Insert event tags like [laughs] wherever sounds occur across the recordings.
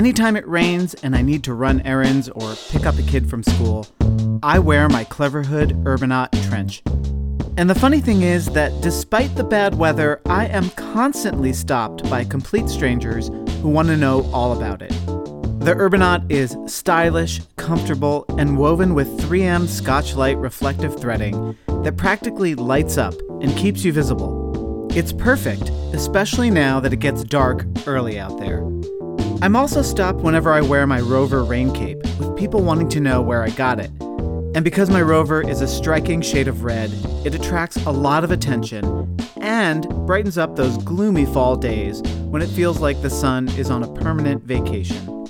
Anytime it rains and I need to run errands or pick up a kid from school, I wear my Cleverhood Urbanaut trench. And the funny thing is that despite the bad weather, I am constantly stopped by complete strangers who want to know all about it. The Urbanaut is stylish, comfortable, and woven with 3M Scotchlite reflective threading that practically lights up and keeps you visible. It's perfect, especially now that it gets dark early out there. I'm also stopped whenever I wear my Rover rain cape, with people wanting to know where I got it. And because my Rover is a striking shade of red, it attracts a lot of attention and brightens up those gloomy fall days when it feels like the sun is on a permanent vacation.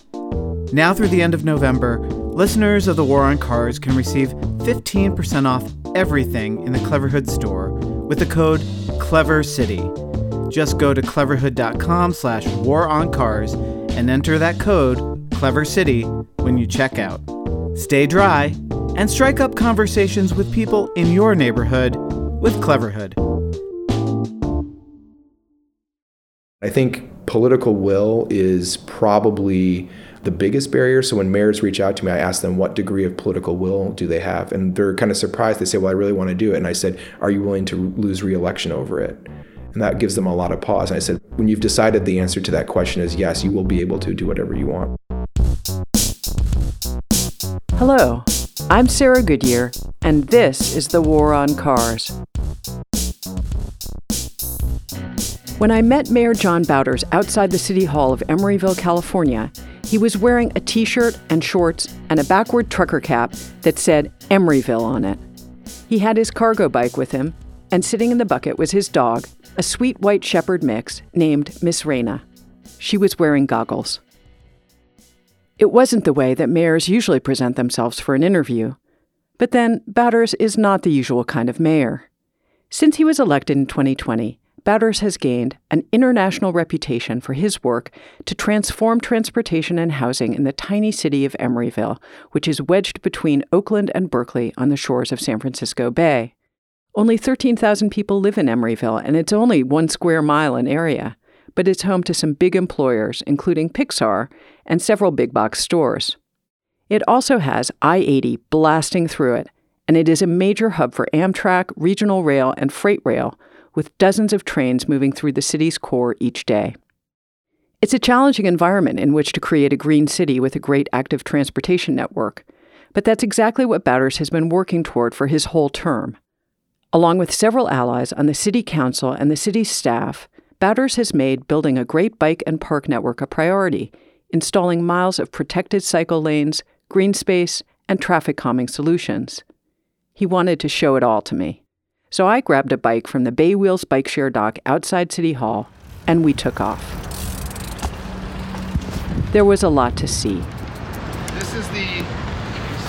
Now through the end of November, listeners of the War on Cars can receive 15% off everything in the Cleverhood store with the code CLEVERCITY. Just go to cleverhood.com slash waroncars and enter that code, CLEVERCITY, when you check out. Stay dry and strike up conversations with people in your neighborhood with Cleverhood. I think political will is probably the biggest barrier. So when mayors reach out to me, I ask them what degree of political will do they have, and they're kind of surprised. They say, "Well, I really want to do it," and I said, "Are you willing to lose reelection over it?" And that gives them a lot of pause. And I said, "When you've decided the answer to that question is yes, you will be able to do whatever you want." Hello, I'm Sarah Goodyear, and this is the War on Cars. When I met Mayor John Bauters outside the City Hall of Emeryville, California, he was wearing a t shirt and shorts and a backward trucker cap that said Emeryville on it. He had his cargo bike with him, and sitting in the bucket was his dog, a sweet white shepherd mix named Miss Raina. She was wearing goggles. It wasn't the way that mayors usually present themselves for an interview. But then, Bauters is not the usual kind of mayor. Since he was elected in 2020, Bauters has gained an international reputation for his work to transform transportation and housing in the tiny city of Emeryville, which is wedged between Oakland and Berkeley on the shores of San Francisco Bay. Only 13,000 people live in Emeryville, and it's only one square mile in area, but it's home to some big employers, including Pixar and several big box stores. It also has I 80 blasting through it, and it is a major hub for Amtrak, regional rail, and freight rail with dozens of trains moving through the city's core each day. It's a challenging environment in which to create a green city with a great active transportation network, but that's exactly what Bauters has been working toward for his whole term. Along with several allies on the city council and the city's staff, Bauters has made building a great bike and park network a priority, installing miles of protected cycle lanes, green space, and traffic calming solutions. He wanted to show it all to me. So I grabbed a bike from the Bay Wheels bike share dock outside City Hall, and we took off. There was a lot to see. This is the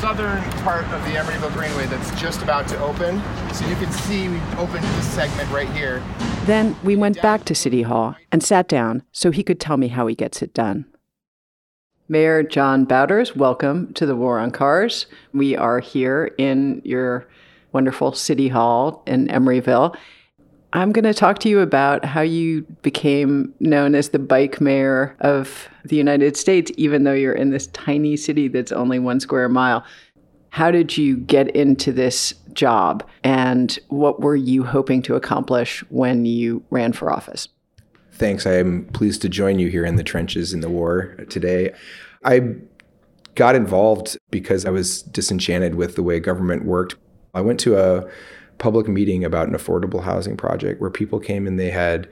southern part of the Emeryville Greenway that's just about to open. So you can see we opened this segment right here. Then we went back to City Hall and sat down so he could tell me how he gets it done. Mayor John Bauters, welcome to the War on Cars. We are here in your wonderful city hall in Emeryville. I'm going to talk to you about how you became known as the bike mayor of the United States, even though you're in this tiny city that's only one square mile. How did you get into this job, and what were you hoping to accomplish when you ran for office? Thanks. I am pleased to join you here in the trenches in the war today. I got involved because I was disenchanted with the way government worked. I went to a public meeting about an affordable housing project where people came and they had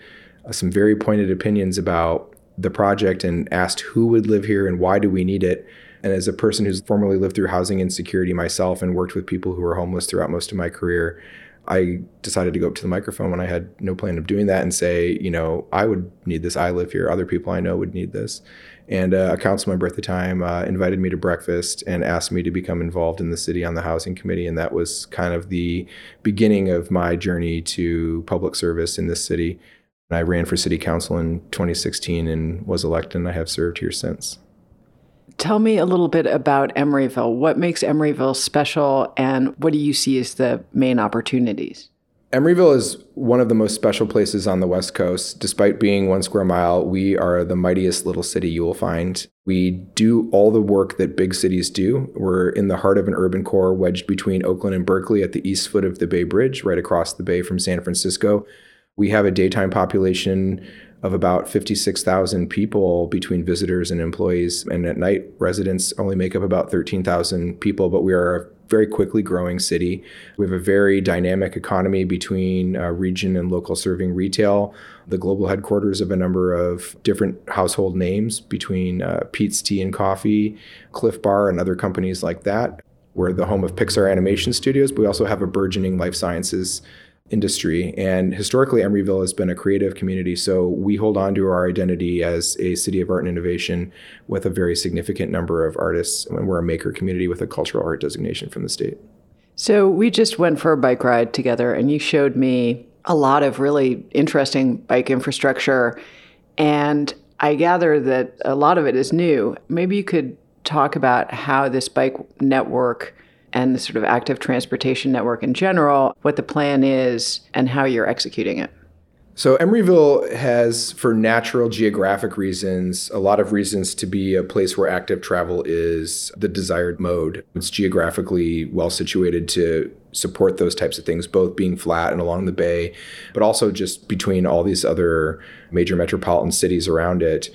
uh, some very pointed opinions about the project and asked who would live here and why do we need it. And as a person who's formerly lived through housing insecurity myself and worked with people who were homeless throughout most of my career, I decided to go up to the microphone when I had no plan of doing that and say, you know, I would need this. I live here. Other people I know would need this. And uh, a council member at the time uh, invited me to breakfast and asked me to become involved in the city on the housing committee. And that was kind of the beginning of my journey to public service in this city. I ran for city council in 2016 and was elected, and I have served here since. Tell me a little bit about Emeryville. What makes Emeryville special, and what do you see as the main opportunities? Emeryville is one of the most special places on the West Coast. Despite being one square mile, we are the mightiest little city you will find. We do all the work that big cities do. We're in the heart of an urban core wedged between Oakland and Berkeley at the east foot of the Bay Bridge, right across the bay from San Francisco. We have a daytime population of about 56,000 people between visitors and employees. And at night, residents only make up about 13,000 people, but we are a very quickly growing city. We have a very dynamic economy between uh, region and local serving retail, the global headquarters of a number of different household names between uh, Peet's Tea and Coffee, Clif Bar, and other companies like that. We're the home of Pixar Animation Studios, but we also have a burgeoning life sciences industry. And historically, Emeryville has been a creative community. So we hold on to our identity as a city of art and innovation with a very significant number of artists. And we're a maker community with a cultural art designation from the state. So we just went for a bike ride together, and you showed me a lot of really interesting bike infrastructure. And I gather that a lot of it is new. Maybe you could talk about how this bike network and the sort of active transportation network in general, what the plan is, and how you're executing it. So, Emeryville has, for natural geographic reasons, a lot of reasons to be a place where active travel is the desired mode. It's geographically well situated to support those types of things, both being flat and along the bay, but also just between all these other major metropolitan cities around it.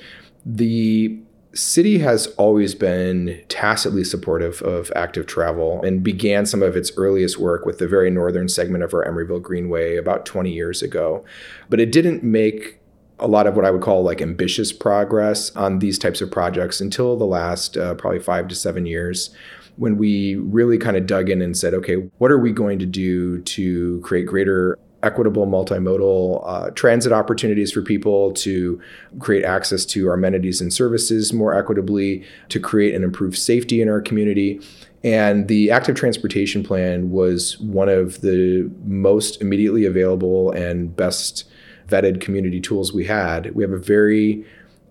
The City has always been tacitly supportive of active travel and began some of its earliest work with the very northern segment of our Emeryville Greenway about 20 years ago. But it didn't make a lot of what I would call like ambitious progress on these types of projects until the last uh, probably five to seven years when we really kind of dug in and said, okay, what are we going to do to create greater equitable multimodal uh, transit opportunities for people to create access to our amenities and services more equitably, to create and improve safety in our community. And the active transportation plan was one of the most immediately available and best vetted community tools we had. We have a very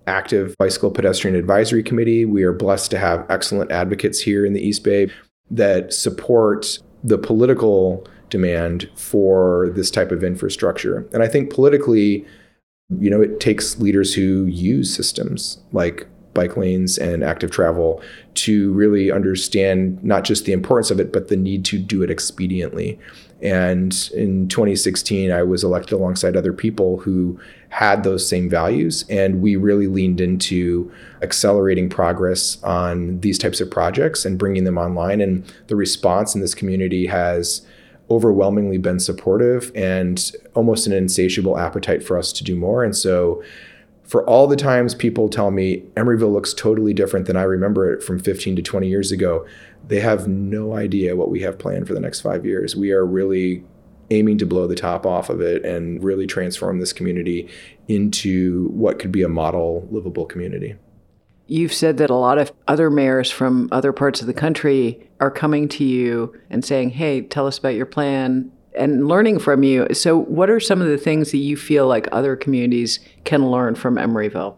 active bicycle pedestrian advisory committee. We are blessed to have excellent advocates here in the East Bay that support the political demand for this type of infrastructure. And I think politically, you know, it takes leaders who use systems like bike lanes and active travel to really understand not just the importance of it, but the need to do it expediently. And in 2016, I was elected alongside other people who had those same values. And we really leaned into accelerating progress on these types of projects and bringing them online. And the response in this community has overwhelmingly been supportive and almost an insatiable appetite for us to do more. And so, for all the times people tell me Emeryville looks totally different than I remember it from 15 to 20 years ago, they have no idea what we have planned for the next five years. We are really aiming to blow the top off of it and really transform this community into what could be a model livable community. You've said that a lot of other mayors from other parts of the country are coming to you and saying, hey, tell us about your plan and learning from you. So, what are some of the things that you feel like other communities can learn from Emeryville?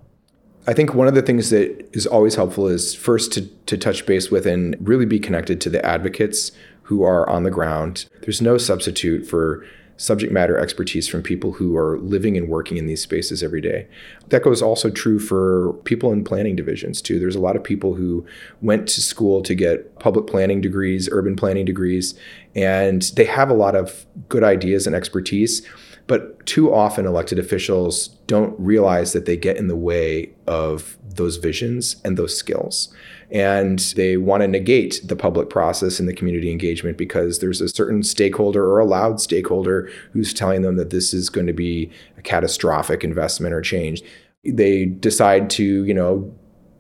I think one of the things that is always helpful is first to, to touch base with and really be connected to the advocates who are on the ground. There's no substitute for subject matter expertise from people who are living and working in these spaces every day. That goes also true for people in planning divisions too. There's a lot of people who went to school to get public planning degrees, urban planning degrees, and they have a lot of good ideas and expertise. But too often, elected officials don't realize that they get in the way of those visions and those skills and they want to negate the public process and the community engagement because there's a certain stakeholder or a loud stakeholder who's telling them that this is going to be a catastrophic investment or change. They decide to, you know,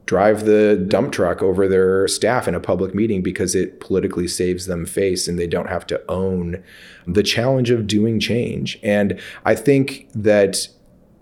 drive the dump truck over their staff in a public meeting because it politically saves them face and they don't have to own the challenge of doing change. And I think that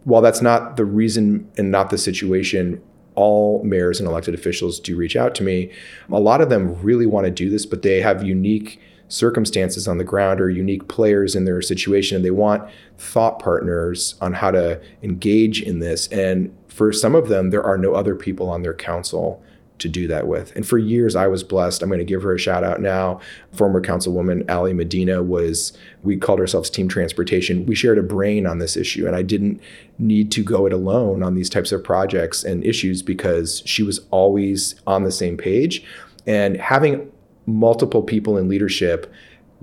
while that's not the reason and not the situation all mayors and elected officials do reach out to me. A lot of them really want to do this, but they have unique circumstances on the ground or unique players in their situation and they want thought partners on how to engage in this and for some of them there are no other people on their council to do that with. And for years, I was blessed. I'm going to give her a shout out now. Former Councilwoman Ally Medina was, we called ourselves Team Transportation. We shared a brain on this issue, and I didn't need to go it alone on these types of projects and issues because she was always on the same page. And having multiple people in leadership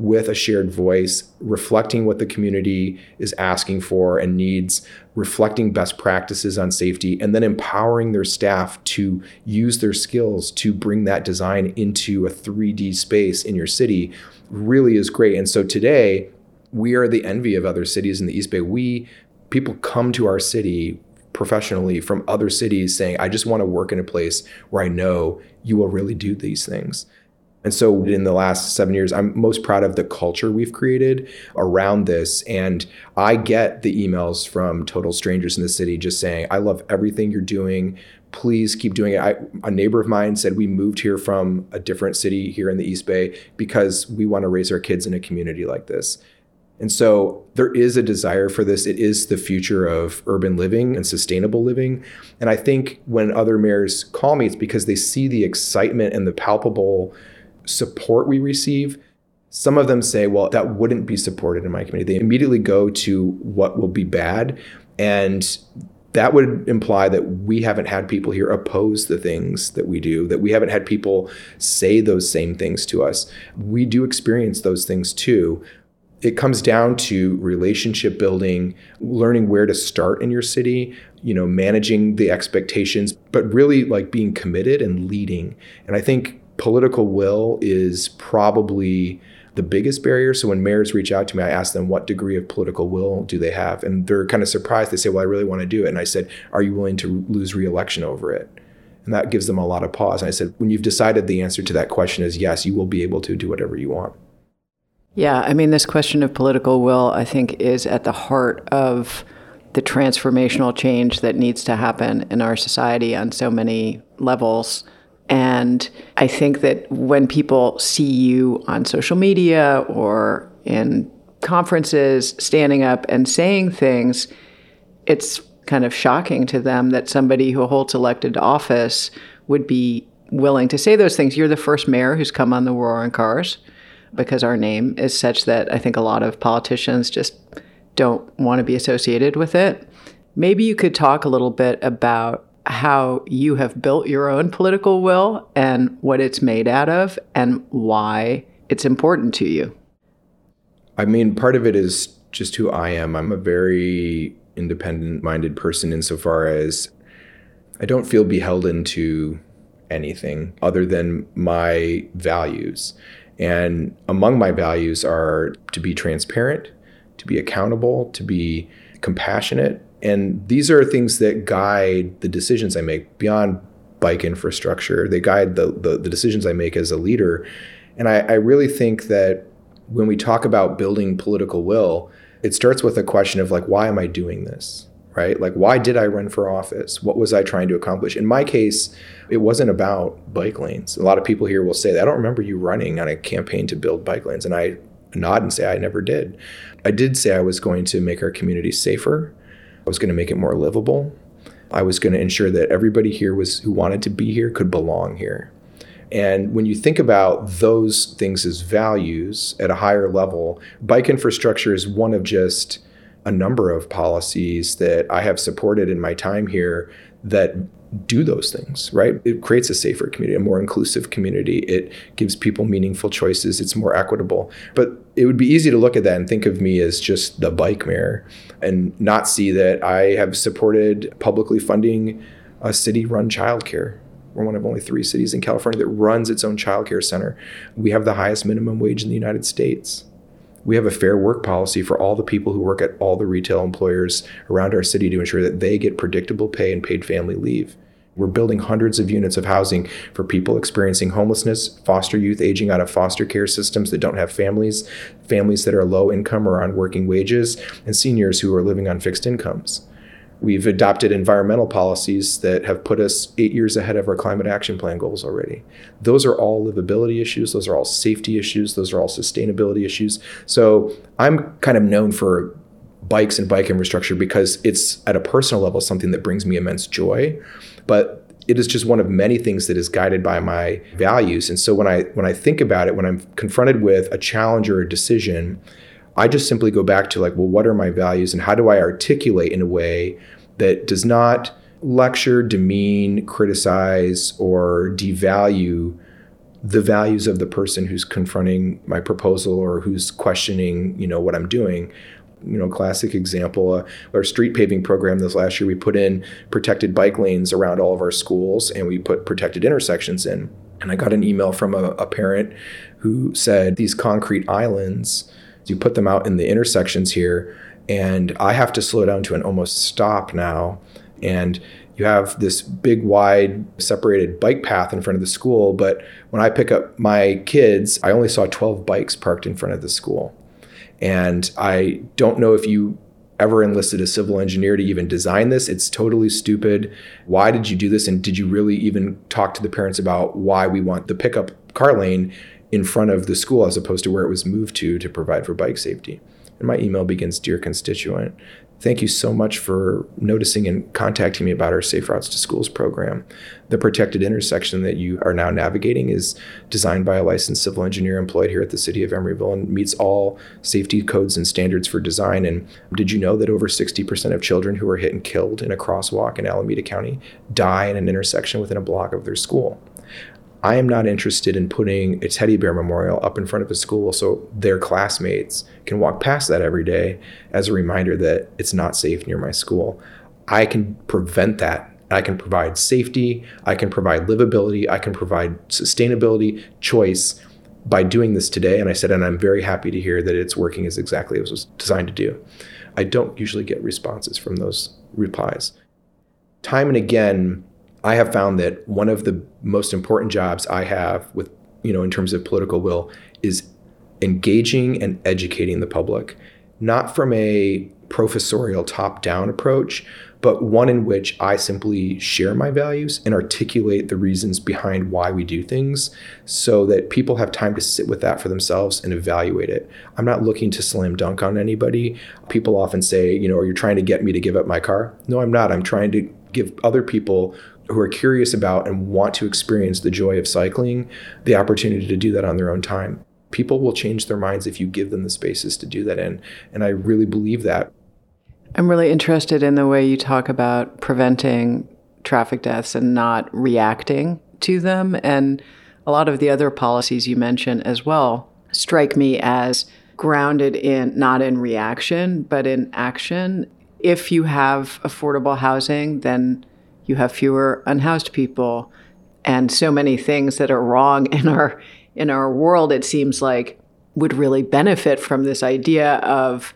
with a shared voice, reflecting what the community is asking for and needs, reflecting best practices on safety, and then empowering their staff to use their skills to bring that design into a 3D space in your city really is great. And so today, we are the envy of other cities in the East Bay. We people come to our city professionally from other cities saying, I just want to work in a place where I know you will really do these things. And so, in the last seven years, I'm most proud of the culture we've created around this. And I get the emails from total strangers in the city just saying, I love everything you're doing. Please keep doing it. I, a neighbor of mine said we moved here from a different city here in the East Bay because we want to raise our kids in a community like this. And so there is a desire for this. It is the future of urban living and sustainable living. And I think when other mayors call me, it's because they see the excitement and the palpable support we receive, some of them say, well, that wouldn't be supported in my community. They immediately go to what will be bad. And that would imply that we haven't had people here oppose the things that we do, that we haven't had people say those same things to us. We do experience those things too. It comes down to relationship building, learning where to start in your city, you know, managing the expectations, but really like being committed and leading. And I think political will is probably the biggest barrier. So when mayors reach out to me, I ask them what degree of political will do they have, and they're kind of surprised. They say, "Well, I really want to do it," and I said, "Are you willing to lose reelection over it?" And that gives them a lot of pause. And I said, "When you've decided the answer to that question is yes, you will be able to do whatever you want." Yeah, I mean, this question of political will, I think, is at the heart of the transformational change that needs to happen in our society on so many levels. And I think that when people see you on social media or in conferences standing up and saying things, it's kind of shocking to them that somebody who holds elected office would be willing to say those things. You're the first mayor who's come on the War on Cars because our name is such that I think a lot of politicians just don't want to be associated with it. Maybe you could talk a little bit about how you have built your own political will and what it's made out of and why it's important to you. I mean, part of it is just who I am. I'm a very independent minded person insofar as I don't feel beholden to anything other than my values. And among my values are to be transparent, to be accountable, to be compassionate, and these are things that guide the decisions I make beyond bike infrastructure. They guide the, the, the decisions I make as a leader. And I, I really think that when we talk about building political will, it starts with a question of like, why am I doing this? Right? Like, why did I run for office? What was I trying to accomplish? In my case, it wasn't about bike lanes. A lot of people here will say that. I don't remember you running on a campaign to build bike lanes. And I nod and say I never did. I did say I was going to make our community safer I was going to make it more livable. I was going to ensure that everybody here was who wanted to be here could belong here. And when you think about those things as values at a higher level, bike infrastructure is one of just a number of policies that I have supported in my time here that do those things, right? It creates a safer community, a more inclusive community. It gives people meaningful choices. It's more equitable. But it would be easy to look at that and think of me as just the bike mayor and not see that I have supported publicly funding a city run childcare. We're one of only three cities in California that runs its own childcare center. We have the highest minimum wage in the United States. We have a fair work policy for all the people who work at all the retail employers around our city to ensure that they get predictable pay and paid family leave. We're building hundreds of units of housing for people experiencing homelessness, foster youth aging out of foster care systems that don't have families, families that are low income or on working wages, and seniors who are living on fixed incomes. We've adopted environmental policies that have put us eight years ahead of our climate action plan goals already. Those are all livability issues. Those are all safety issues. Those are all sustainability issues. So I'm kind of known for bikes and bike infrastructure because it's at a personal level something that brings me immense joy. But it is just one of many things that is guided by my values. And so when I when I think about it, when I'm confronted with a challenge or a decision, I just simply go back to like, well, what are my values and how do I articulate in a way that does not lecture, demean, criticize, or devalue the values of the person who's confronting my proposal or who's questioning, you know, what I'm doing. You know, classic example, uh, our street paving program this last year, we put in protected bike lanes around all of our schools and we put protected intersections in. And I got an email from a, a parent who said, These concrete islands, you put them out in the intersections here, and I have to slow down to an almost stop now. And you have this big, wide, separated bike path in front of the school. But when I pick up my kids, I only saw 12 bikes parked in front of the school. And I don't know if you ever enlisted a civil engineer to even design this. It's totally stupid. Why did you do this? And did you really even talk to the parents about why we want the pickup car lane in front of the school as opposed to where it was moved to to provide for bike safety? And my email begins Dear constituent, Thank you so much for noticing and contacting me about our Safe Routes to Schools program. The protected intersection that you are now navigating is designed by a licensed civil engineer employed here at the city of Emeryville and meets all safety codes and standards for design. And did you know that over 60% of children who are hit and killed in a crosswalk in Alameda County die in an intersection within a block of their school? I am not interested in putting a teddy bear memorial up in front of a school so their classmates can walk past that every day as a reminder that it's not safe near my school. I can prevent that. I can provide safety, I can provide livability, I can provide sustainability, choice by doing this today. And I said, and I'm very happy to hear that it's working as exactly as it was designed to do. I don't usually get responses from those replies. Time and again, I have found that one of the most important jobs I have with, you know, in terms of political will is engaging and educating the public, not from a professorial top down approach, but one in which I simply share my values and articulate the reasons behind why we do things so that people have time to sit with that for themselves and evaluate it. I'm not looking to slam dunk on anybody. People often say, you know, are you trying to get me to give up my car? No, I'm not. I'm trying to give other people who are curious about and want to experience the joy of cycling the opportunity to do that on their own time. People will change their minds if you give them the spaces to do that in. And I really believe that. I'm really interested in the way you talk about preventing traffic deaths and not reacting to them. And a lot of the other policies you mentioned as well strike me as grounded in not in reaction, but in action. If you have affordable housing, then you have fewer unhoused people and so many things that are wrong in our in our world it seems like would really benefit from this idea of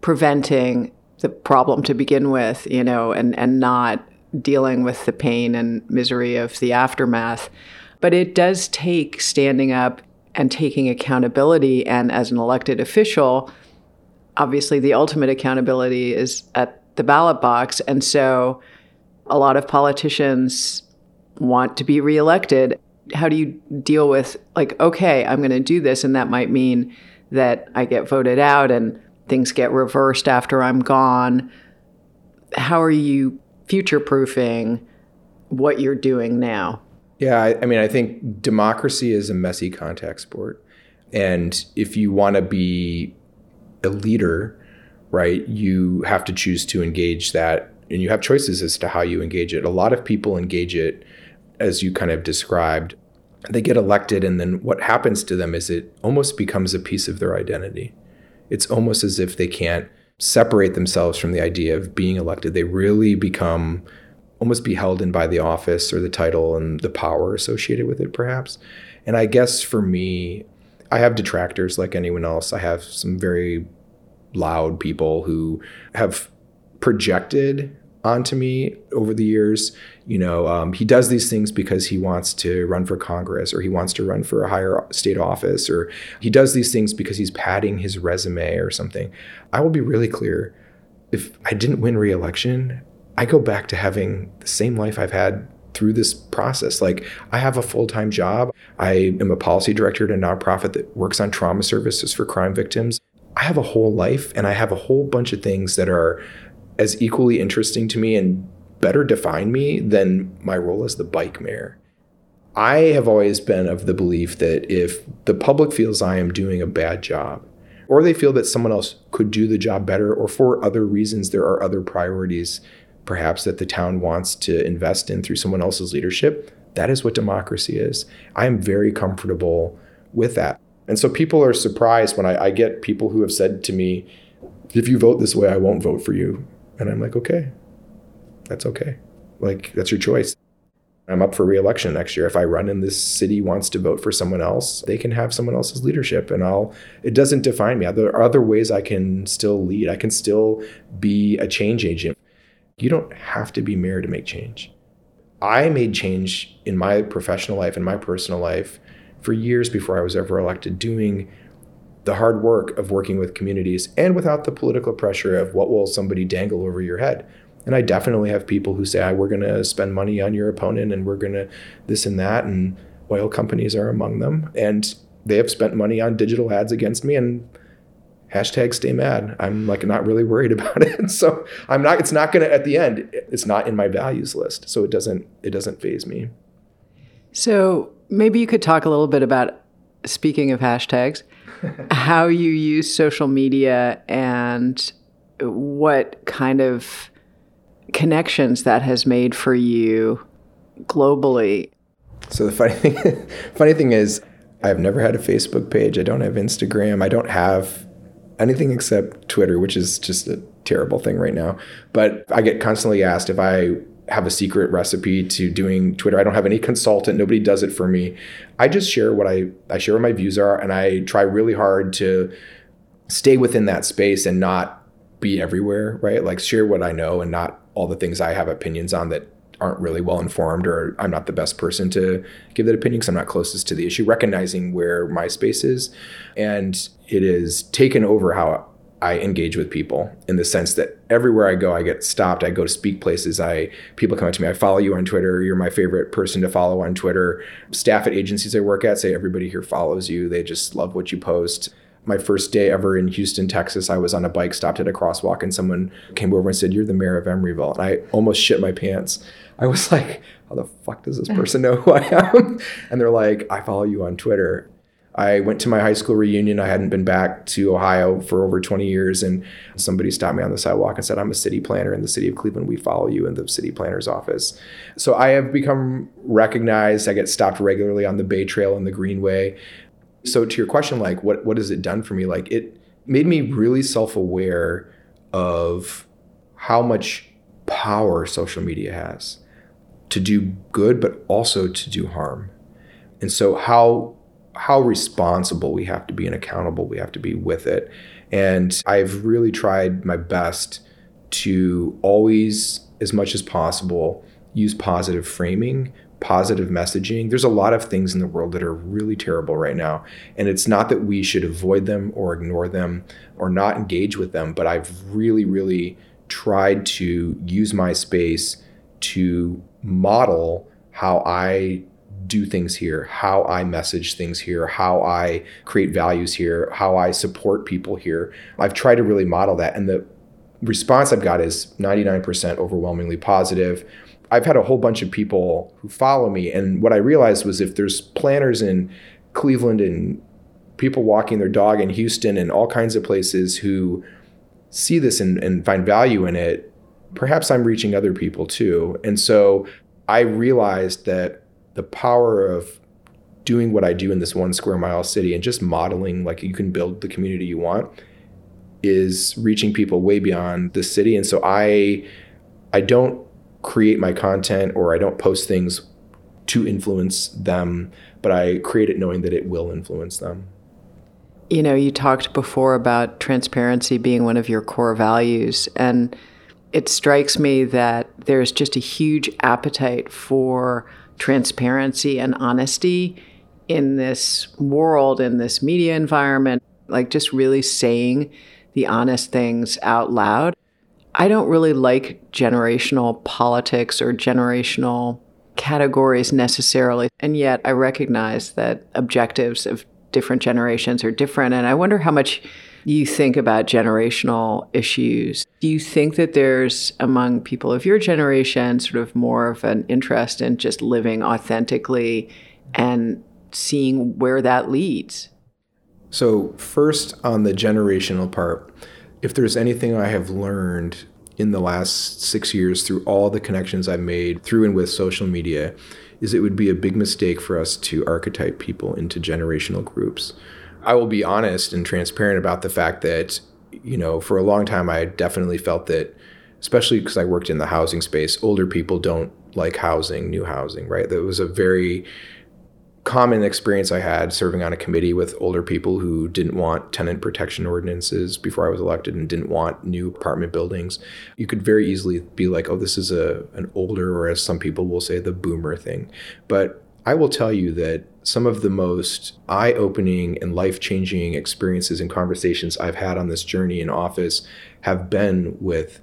preventing the problem to begin with you know and and not dealing with the pain and misery of the aftermath. But it does take standing up and taking accountability and as an elected official obviously the ultimate accountability is at the ballot box. And so a lot of politicians want to be reelected. How do you deal with, like, okay, I'm going to do this, and that might mean that I get voted out and things get reversed after I'm gone? How are you future proofing what you're doing now? Yeah, I, I mean, I think democracy is a messy contact sport. And if you want to be a leader, right, you have to choose to engage that and you have choices as to how you engage it. A lot of people engage it as you kind of described. They get elected, and then what happens to them is it almost becomes a piece of their identity. It's almost as if they can't separate themselves from the idea of being elected. They really become almost in by the office or the title and the power associated with it, perhaps. And I guess for me, I have detractors like anyone else. I have some very loud people who have projected onto me over the years. You know, um, he does these things because he wants to run for Congress or he wants to run for a higher state office or he does these things because he's padding his resume or something. I will be really clear. If I didn't win reelection, I go back to having the same life I've had through this process. Like, I have a full time job. I am a policy director at a nonprofit that works on trauma services for crime victims. I have a whole life and I have a whole bunch of things that are as equally interesting to me and better define me than my role as the bike mayor. I have always been of the belief that if the public feels I am doing a bad job, or they feel that someone else could do the job better, or for other reasons there are other priorities perhaps that the town wants to invest in through someone else's leadership, that is what democracy is. I am very comfortable with that. And so people are surprised when I, I get people who have said to me, if you vote this way, I won't vote for you. And I'm like, okay, that's okay. Like, that's your choice. I'm up for reelection next year. If I run and this city wants to vote for someone else, they can have someone else's leadership and I'll it doesn't define me. There are other ways I can still lead. I can still be a change agent. You don't have to be mayor to make change. I made change in my professional life and my personal life for years before I was ever elected, doing the hard work of working with communities and without the political pressure of what will somebody dangle over your head. And I definitely have people who say, we're going to spend money on your opponent and we're going to this and that. And oil companies are among them. And they have spent money on digital ads against me. And hashtag stay mad. I'm like not really worried [laughs] about it. [laughs] So I'm not, it's not going to, at the end, it's not in my values list. So it doesn't, it doesn't faze me. So maybe you could talk a little bit about, speaking of hashtags, [laughs] how you use social media and what kind of connections that has made for you globally. So the funny [laughs] thing, funny thing is, I've never had a Facebook page. I don't have Instagram. I don't have anything except Twitter, which is just a terrible thing right now. But I get constantly asked if I have a secret recipe to doing Twitter. I don't have any consultant. Nobody does it for me. I just share what I I share what my views are, and I try really hard to stay within that space and not be everywhere. Right, like share what I know and not all the things I have opinions on that aren't really well informed or I'm not the best person to give that opinion because I'm not closest to the issue. Recognizing where my space is, and it is taken over how I engage with people in the sense that everywhere I go, I get stopped. I go to speak places. I people come up to me. I follow you on Twitter. You're my favorite person to follow on Twitter. Staff at agencies I work at say everybody here follows you. They just love what you post. My first day ever in Houston, Texas, I was on a bike, stopped at a crosswalk, and someone came over and said, "You're the mayor of Emeryville." And I almost shit my pants. I was [laughs] like, "How the fuck does this [laughs] person know who I am?" And they're like, "I follow you on Twitter." I went to my high school reunion. I hadn't been back to Ohio for over 20 years. And somebody stopped me on the sidewalk and said, I'm a city planner in the city of Cleveland. We follow you in the city planner's office. So I have become recognized. I get stopped regularly on the Bay Trail and the Greenway. So to your question, like what, what has it done for me? Like it made me really self-aware of how much power social media has to do good, but also to do harm. And so how how responsible we have to be and accountable we have to be with it. And I've really tried my best to always, as much as possible, use positive framing, positive messaging. There's a lot of things in the world that are really terrible right now. And it's not that we should avoid them or ignore them or not engage with them, but I've really, really tried to use my space to model how I do things here, how I message things here, how I create values here, how I support people here. I've tried to really model that. And the response I've got is 99% overwhelmingly positive. I've had a whole bunch of people who follow me. And what I realized was if there's planners in Cleveland and people walking their dog in Houston and all kinds of places who see this and, and find value in it, perhaps I'm reaching other people too. And so I realized that the power of doing what I do in this one square mile city and just modeling like you can build the community you want is reaching people way beyond the city. And so I I don't create my content or I don't post things to influence them, but I create it knowing that it will influence them. You know, you talked before about transparency being one of your core values and it strikes me that there's just a huge appetite for transparency and honesty in this world, in this media environment, like just really saying the honest things out loud. I don't really like generational politics or generational categories necessarily. And yet I recognize that objectives of different generations are different. And I wonder how much you think about generational issues, do you think that there's among people of your generation sort of more of an interest in just living authentically and seeing where that leads? So, first on the generational part, if there's anything I have learned in the last six years through all the connections I've made through and with social media, is it would be a big mistake for us to archetype people into generational groups. I will be honest and transparent about the fact that, you know, for a long time, I definitely felt that, especially because I worked in the housing space, older people don't like housing, new housing, right? That was a very common experience I had serving on a committee with older people who didn't want tenant protection ordinances before I was elected and didn't want new apartment buildings. You could very easily be like, oh, this is a an older, or as some people will say, the boomer thing. But I will tell you that some of the most eye opening and life changing experiences and conversations I've had on this journey in office have been with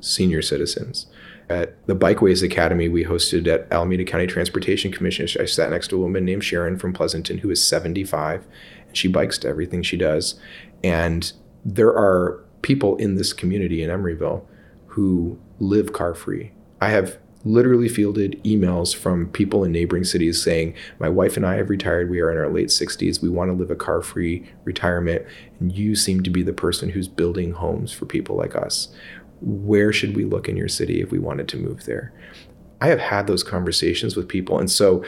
senior citizens at the Bikeways Academy we hosted at Alameda County Transportation Commission. I sat next to a woman named Sharon from Pleasanton who is 75 and she bikes to everything she does. And there are people in this community in Emeryville who live car free. I have literally fielded emails from people in neighboring cities saying, My wife and I have retired. We are in our late 60s. We want to live a car free retirement. And you seem to be the person who's building homes for people like us where should we look in your city if we wanted to move there? I have had those conversations with people. And so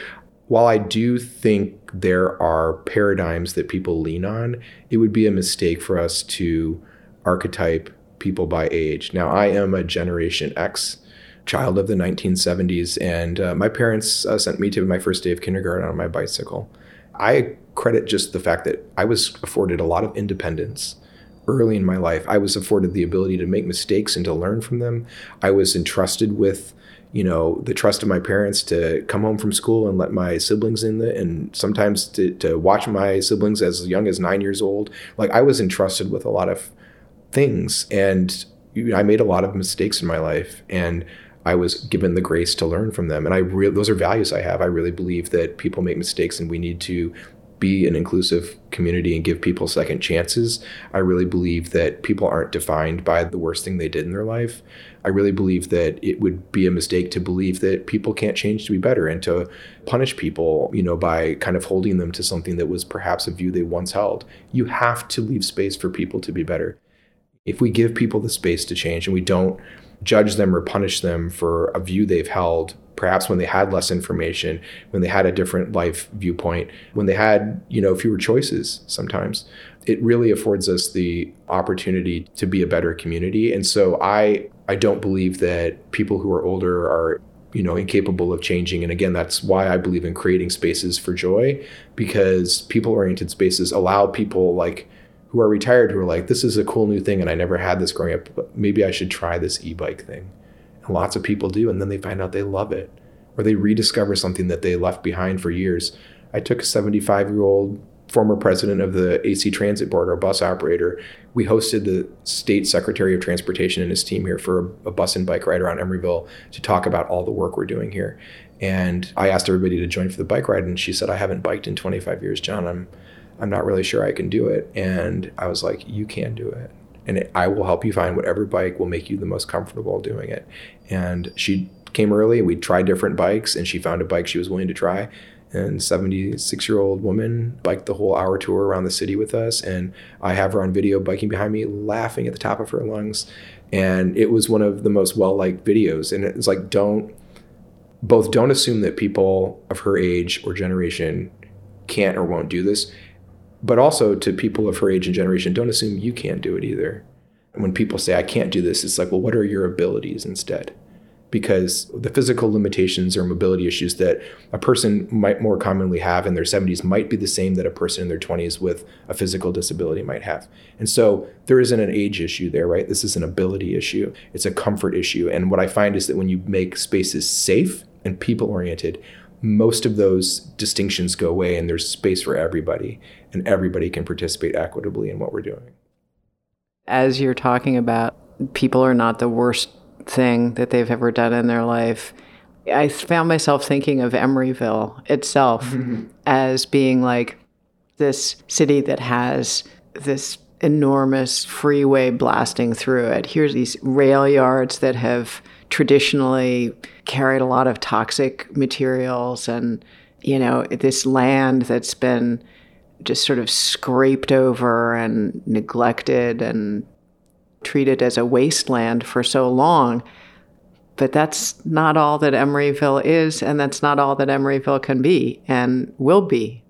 while I do think there are paradigms that people lean on, it would be a mistake for us to archetype people by age. Now, I am a Generation X child of the 1970s, and uh, my parents uh, sent me to my first day of kindergarten on my bicycle. I credit just the fact that I was afforded a lot of independence early in my life, I was afforded the ability to make mistakes and to learn from them. I was entrusted with, you know, the trust of my parents to come home from school and let my siblings in the, and sometimes to, to watch my siblings as young as nine years old. Like I was entrusted with a lot of things and I made a lot of mistakes in my life and I was given the grace to learn from them. And I really, those are values I have. I really believe that people make mistakes and we need to be an inclusive community and give people second chances. I really believe that people aren't defined by the worst thing they did in their life. I really believe that it would be a mistake to believe that people can't change to be better and to punish people, you know, by kind of holding them to something that was perhaps a view they once held. You have to leave space for people to be better. If we give people the space to change and we don't judge them or punish them for a view they've held perhaps when they had less information, when they had a different life viewpoint, when they had, you know, fewer choices sometimes. It really affords us the opportunity to be a better community. And so I I don't believe that people who are older are you know incapable of changing and again that's why i believe in creating spaces for joy because people oriented spaces allow people like who are retired who are like this is a cool new thing and i never had this growing up but maybe i should try this e-bike thing and lots of people do. And then they find out they love it or they rediscover something that they left behind for years. I took a 75 year old former president of the AC Transit Board, our bus operator. We hosted the state secretary of transportation and his team here for a, a, bus and bike ride around Emeryville to talk about all the work we're doing here. And I asked everybody to join for the bike ride, and she said, "I haven't biked in 25 years, John. I'm, I'm not really sure I can do it." And I was like, "You can do it." and it, I will help you find whatever bike will make you the most comfortable doing it. And she came early. We tried different bikes, and she found a bike she was willing to try. And 76 year old woman biked the whole hour tour around the city with us. And I have her on video biking behind me, laughing at the top of her lungs. And it was one of the most well liked videos. And it's like, don't, both don't assume that people of her age or generation can't or won't do this but also to people of her age and generation, don't assume you can't do it either. And When people say, I can't do this, it's like, well, what are your abilities instead? Because the physical limitations or mobility issues that a person might more commonly have in their 70s might be the same that a person in their 20s with a physical disability might have. And so there isn't an age issue there, right? This is an ability issue, it's a comfort issue. And what I find is that when you make spaces safe and people oriented, most of those distinctions go away and there's space for everybody and everybody can participate equitably in what we're doing. As you're talking about, people are not the worst thing that they've ever done in their life. I found myself thinking of Emeryville itself mm-hmm. [laughs] as being like this city that has this enormous freeway blasting through it. Here's these rail yards that have traditionally carried a lot of toxic materials and you know this land that's been just sort of scraped over and neglected and treated as a wasteland for so long but that's not all that Emeryville is, and that's not all that Emeryville can be and will be.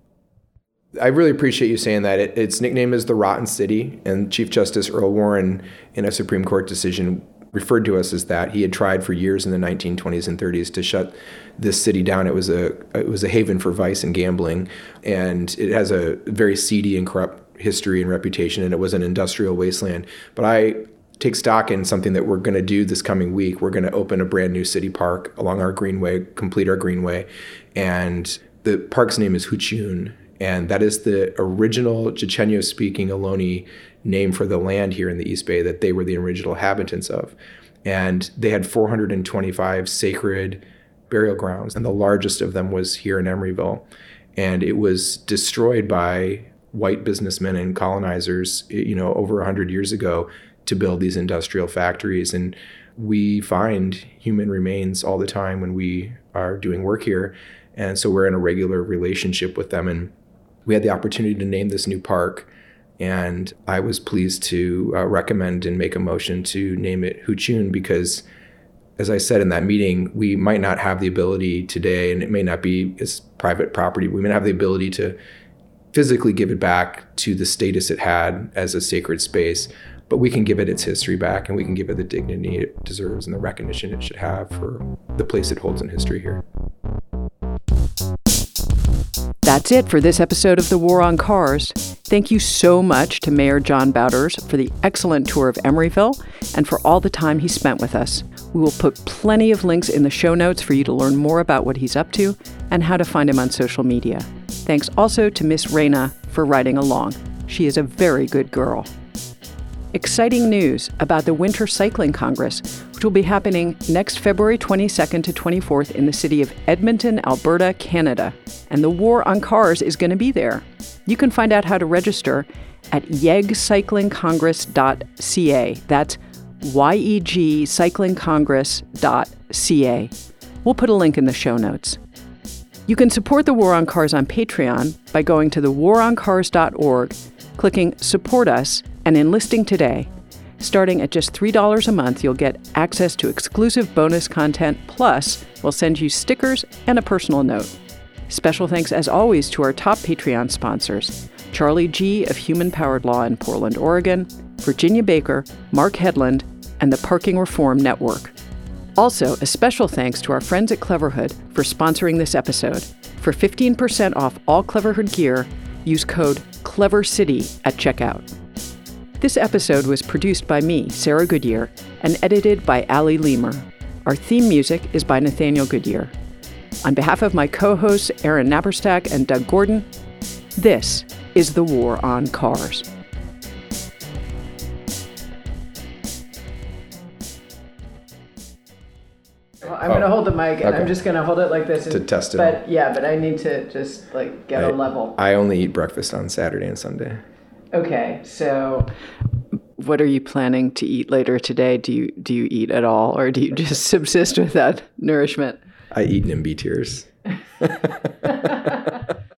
I really appreciate you saying that. It, its nickname is the Rotten City, and Chief Justice Earl Warren, in a Supreme Court decision, referred to us as that. He had tried for years in the 1920s and 30s to shut this city down. It was a it was a haven for vice and gambling, and it has a very seedy and corrupt history and reputation, and it was an industrial wasteland. But I take stock in something that we're going to do this coming week. We're going to open a brand new city park along our greenway, complete our greenway, and the park's name is Huchun, and that is the original Chochenyo-speaking Ohlone name for the land here in the East Bay that they were the original inhabitants of. And they had 425 sacred burial grounds, and the largest of them was here in Emeryville. And it was destroyed by white businessmen and colonizers, eh, you know, over 100 years ago to build these industrial factories. And we find human remains all the time when we are doing work here. And so we're in a regular relationship with them. And we had the opportunity to name this new park. And I was pleased to uh, recommend and make a motion to name it Huchun because, as I said in that meeting, we might not have the ability today, and it may not be as private property, we may not have the ability to physically give it back to the status it had as a sacred space but we can give it its history back and we can give it the dignity it deserves and the recognition it should have for the place it holds in history here. That's it for this episode of The War on Cars. Thank you so much to Mayor John Bauters for the excellent tour of Emeryville and for all the time he spent with us. We will put plenty of links in the show notes for you to learn more about what he's up to and how to find him on social media. Thanks also to Miss Reyna for riding along. She is a very good girl exciting news about the Winter Cycling Congress, which will be happening next February 22nd to 24th in the city of Edmonton, Alberta, Canada. And the War on Cars is going to be there. You can find out how to register at yegcyclingcongress.ca. That's Y-E-G cyclingcongress.ca. We'll put a link in the show notes. You can support the War on Cars on Patreon by going to thewaroncars.org, clicking Support Us, and enlisting today. Starting at just $3 a month, you'll get access to exclusive bonus content, plus, we'll send you stickers and a personal note. Special thanks, as always, to our top Patreon sponsors Charlie G. of Human Powered Law in Portland, Oregon, Virginia Baker, Mark Headland, and the Parking Reform Network. Also, a special thanks to our friends at Cleverhood for sponsoring this episode. For 15% off all Cleverhood gear, use code CLEVERCITY at checkout. This episode was produced by me, Sarah Goodyear, and edited by Ali Lemer. Our theme music is by Nathaniel Goodyear. On behalf of my co hosts, Aaron Naparstek and Doug Gordon, this is The War on Cars. I'm oh, gonna hold the mic, and okay. I'm just gonna hold it like this to test it. But yeah, but I need to just like get I, a level. I only eat breakfast on Saturday and Sunday. Okay, so what are you planning to eat later today? Do you do you eat at all, or do you just [laughs] subsist with that nourishment? I eat NIMBY tears. [laughs] [laughs]